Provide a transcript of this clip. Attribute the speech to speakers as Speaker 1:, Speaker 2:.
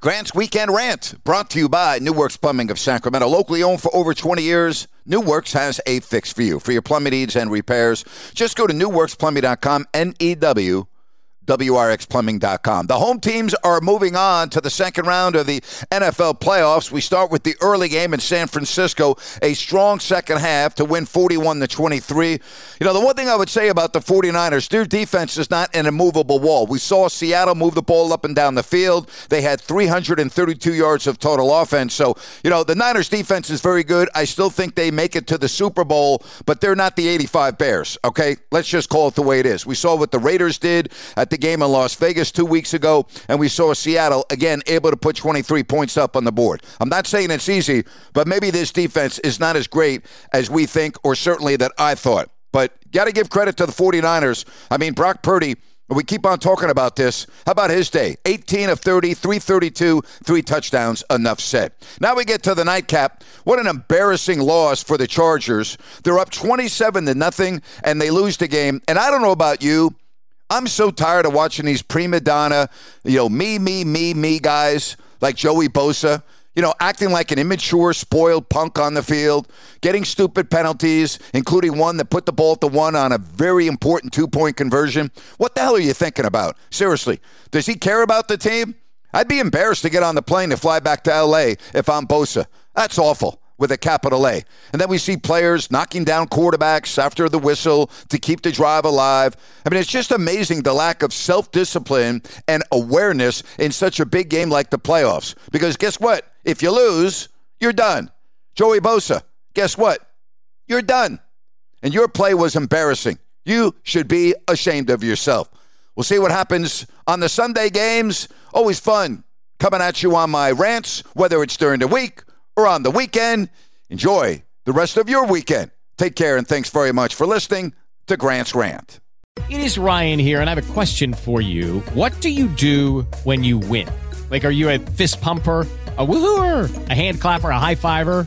Speaker 1: Grant's Weekend Rant, brought to you by New Works Plumbing of Sacramento. Locally owned for over 20 years, New Works has a fix for you. For your plumbing needs and repairs, just go to newworksplumbing.com, N-E-W, WRXplumbing.com. The home teams are moving on to the second round of the NFL playoffs. We start with the early game in San Francisco, a strong second half to win 41 to 23. You know, the one thing I would say about the 49ers, their defense is not an immovable wall. We saw Seattle move the ball up and down the field. They had 332 yards of total offense. So, you know, the Niners defense is very good. I still think they make it to the Super Bowl, but they're not the 85 Bears, okay? Let's just call it the way it is. We saw what the Raiders did at the game in Las Vegas two weeks ago, and we saw Seattle, again, able to put 23 points up on the board. I'm not saying it's easy, but maybe this defense is not as great as we think, or certainly that I thought. But got to give credit to the 49ers. I mean, Brock Purdy. We keep on talking about this. How about his day? 18 of 30, 332, three touchdowns, enough said. Now we get to the nightcap. What an embarrassing loss for the Chargers. They're up 27 to nothing, and they lose the game. And I don't know about you. I'm so tired of watching these prima donna, you know, me, me, me, me guys like Joey Bosa, you know, acting like an immature, spoiled punk on the field, getting stupid penalties, including one that put the ball at the one on a very important two point conversion. What the hell are you thinking about? Seriously, does he care about the team? I'd be embarrassed to get on the plane to fly back to LA if I'm Bosa. That's awful with a capital A. And then we see players knocking down quarterbacks after the whistle to keep the drive alive. I mean, it's just amazing the lack of self discipline and awareness in such a big game like the playoffs. Because guess what? If you lose, you're done. Joey Bosa, guess what? You're done. And your play was embarrassing. You should be ashamed of yourself. We'll see what happens on the Sunday games. Always fun coming at you on my rants, whether it's during the week or on the weekend. Enjoy the rest of your weekend. Take care and thanks very much for listening to Grant's Rant.
Speaker 2: It is Ryan here, and I have a question for you. What do you do when you win? Like, are you a fist pumper? A woohooer, a hand clapper, a high fiver.